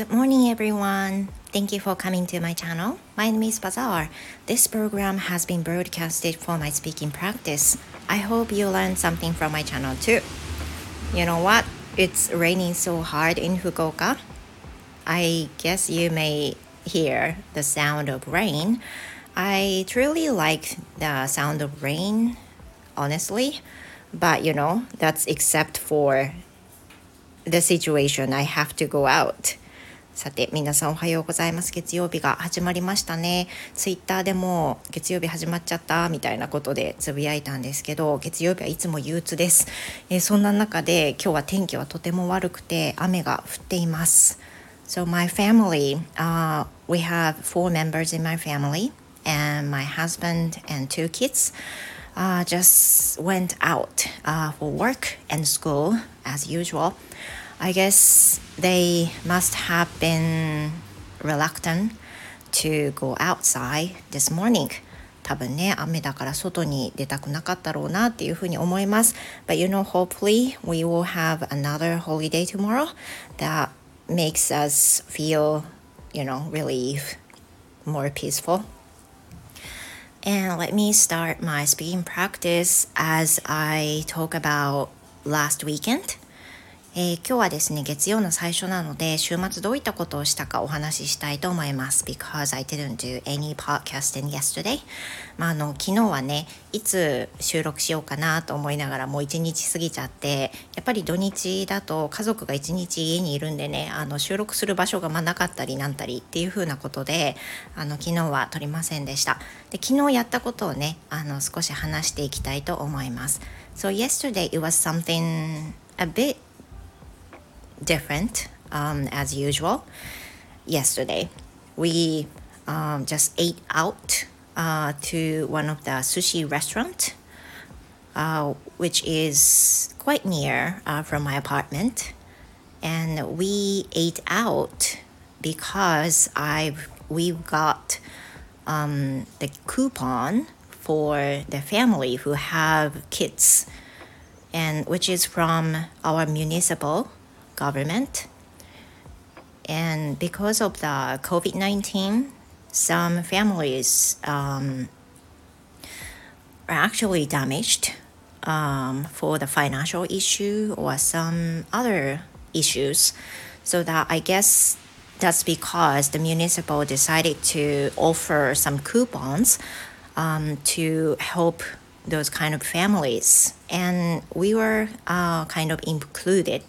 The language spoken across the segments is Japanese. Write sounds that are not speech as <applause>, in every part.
Good morning, everyone. Thank you for coming to my channel. My name is Bazaar. This program has been broadcasted for my speaking practice. I hope you learned something from my channel too. You know what? It's raining so hard in Fukuoka. I guess you may hear the sound of rain. I truly like the sound of rain, honestly. But you know, that's except for the situation I have to go out さて皆さんおはようございます。月曜日が始まりましたね。ツイッターでも月曜日始まっちゃったみたいなことでつぶやいたんですけど月曜日はいつも憂鬱です、え、そんな中で今日は天気はとても悪くて雨が降っています。So my family、uh, we have four members in my family and my husband and two kids uh, just went out uh, for work and school. as usual. I guess they must have been reluctant to go outside this morning. 多分ね、雨だから外に出たくなかったろうなっていうふうに思います。But you know, hopefully we will have another holiday tomorrow that makes us feel, you know, relief, more peaceful. And let me start my speaking practice as I talk about last weekend. えー、今日はですね、月曜の最初なので、週末どういったことをしたかお話ししたいと思います。Because I didn't do any podcasting yesterday. まあ、あの、昨日はね、いつ収録しようかなと思いながらもう一日過ぎちゃって、やっぱり土日だと家族が一日家にいるんでね、あの、収録する場所がまなかったりなんたりっていう風なことで、あの、昨日は撮りませんでした。で、昨日やったことをね、あの、少し話していきたいと思います。So yesterday it was something a bit different um, as usual. Yesterday, we um, just ate out uh, to one of the sushi restaurant, uh, which is quite near uh, from my apartment, and we ate out because I we got um, the coupon for the family who have kids, and which is from our municipal government. And because of the COVID 19, some families um, are actually damaged um, for the financial issue or some other issues. So that I guess that's because the municipal decided to offer some coupons um, to help those kind of families, and we were uh, kind of included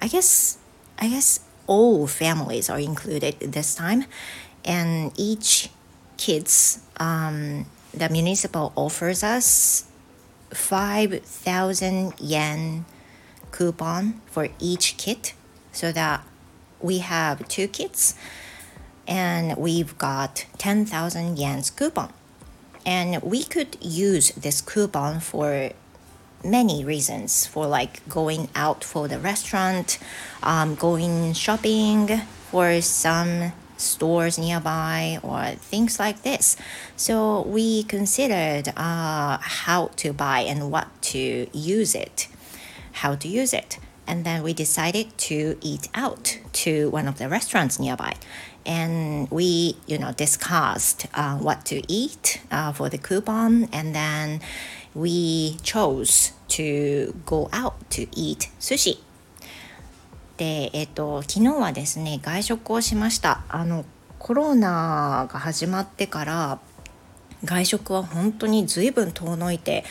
I guess I guess all families are included this time, and each kids um, the municipal offers us five thousand yen coupon for each kid, so that we have two kids, and we've got ten thousand yen's coupon, and we could use this coupon for many reasons for like going out for the restaurant, um, going shopping for some stores nearby or things like this. So we considered uh, how to buy and what to use it, how to use it. And then we decided to eat out to one of the restaurants nearby. And we, you know, discussed uh, what to eat uh, for the coupon. And then we chose to go out to eat sushi で、えっと、昨日はですね外食をしましたあのコロナが始まってから外食は本当に随分遠のいて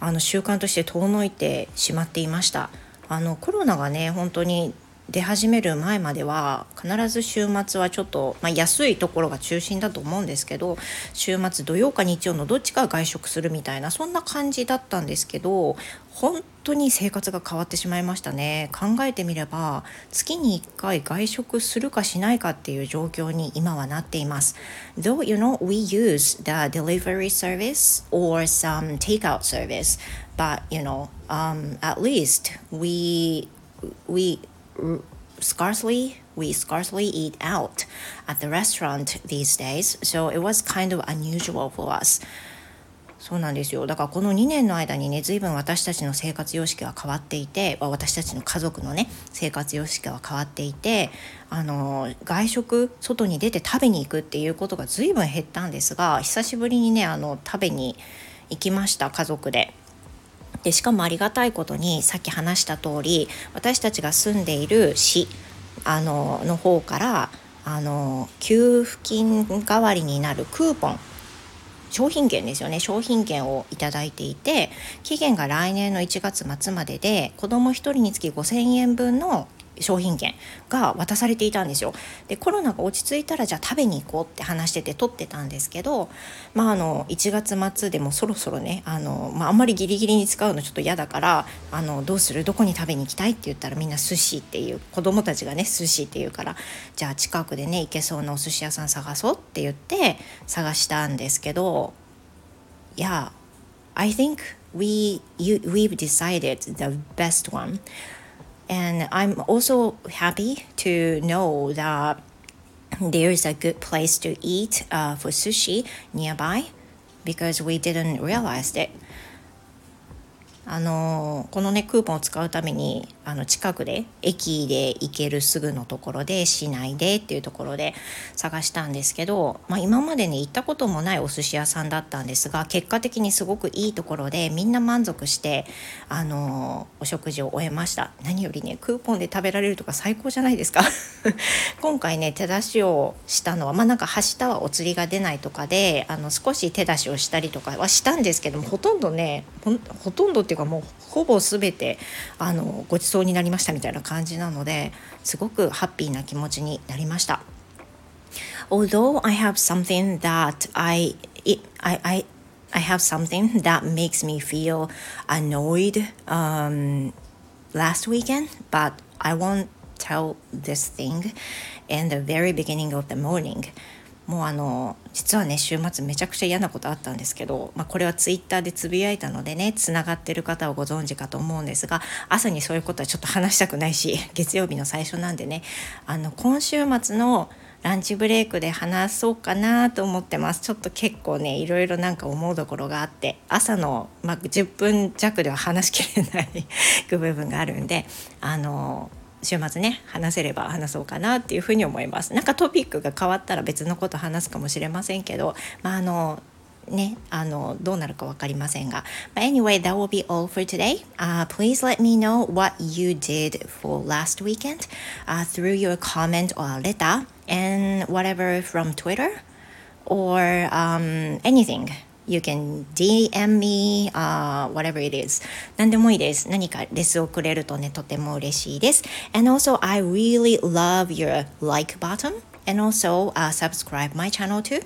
あの習慣として遠のいてしまっていましたあのコロナがね本当に出始める前までは必ず週末はちょっと、まあ、安いところが中心だと思うんですけど週末土曜か日曜のどっちか外食するみたいなそんな感じだったんですけど本当に生活が変わってしまいましたね。考えてみれば月に1回外食するかしないかっていう状況に今はなっています。Though you know we use the delivery service or some takeout service but you know um, at least we we scarcely we scarcely eat out at the restaurant these days so it was kind of unusual for us そうなんですよだからこの2年の間にね随分私たちの生活様式は変わっていて私たちの家族のね生活様式は変わっていてあの外食外に出て食べに行くっていうことが随分減ったんですが久しぶりにねあの食べに行きました家族で。でしかもありがたいことにさっき話した通り私たちが住んでいる市あのの方からあの給付金代わりになるクーポン商品券ですよね。商品券を頂いていて期限が来年の1月末までで子ども1人につき5,000円分の商品券が渡されていたんですよ。でコロナが落ち着いたらじゃあ食べに行こうって話してて撮ってたんですけど、まあ、あの1月末でもそろそろねあの、まあ、あんまりギリギリに使うのちょっと嫌だからあのどうする？どこに食べに行きたいって言ったらみんな寿司っていう子供たちがね寿司って言うからじゃあ近くでね行けそうなお寿司屋さん探そうって言って探したんですけどいや I think we you, we've decided the best one And I'm also happy to know that there's a good place to eat uh, for sushi nearby because we didn't realize it. あのこのねクーポンを使うためにあの近くで駅で行けるすぐのところで市内でっていうところで探したんですけど、まあ、今までね行ったこともないお寿司屋さんだったんですが結果的にすごくいいところでみんな満足してあのお食事を終えました。何よりねクーポンで食べられるとか最高じゃないですか。<laughs> 今回ね手出しをしたのはまあなんかはしたはお釣りが出ないとかであの少し手出しをしたりとかはしたんですけどもほとんどねほとんどっていうかもうほぼ全てあのごちそうになりましたみたいな感じなのですごくハッピーな気持ちになりました。Although I have something that I I I I have something that makes me feel annoyed um, last weekend, but I won't tell this thing in the very beginning of the morning. もうあの実はね週末めちゃくちゃ嫌なことあったんですけど、まあ、これはツイッターでつぶやいたのでねつながってる方はご存知かと思うんですが朝にそういうことはちょっと話したくないし <laughs> 月曜日の最初なんでねあの今週末のランチブレイクで話そうかなと思ってます。ちょっと結構ねいろいろなんか思うところがあって朝の、まあ、10分弱では話しきれない <laughs> 部分があるんであの週末ね話せれば話そうかなっていうふうに思いますなんかトピックが変わったら別のこと話すかもしれませんけどまああのね、あのどうなるか分かりませんが。But anyway, that will be all for today.、Uh, please let me know what you did for last weekend、uh, through your comment or letter and whatever from Twitter or um, anything. You can DM me, uh, whatever it is. 何でもいいです。何かレスをくれるとね、とても嬉しいです。And also, I really love your like button. and also uh, subscribe my channel too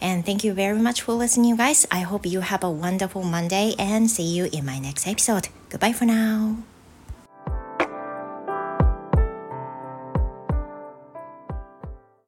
and thank you very much for listening you guys i hope you have a wonderful monday and see you in my next episode goodbye for now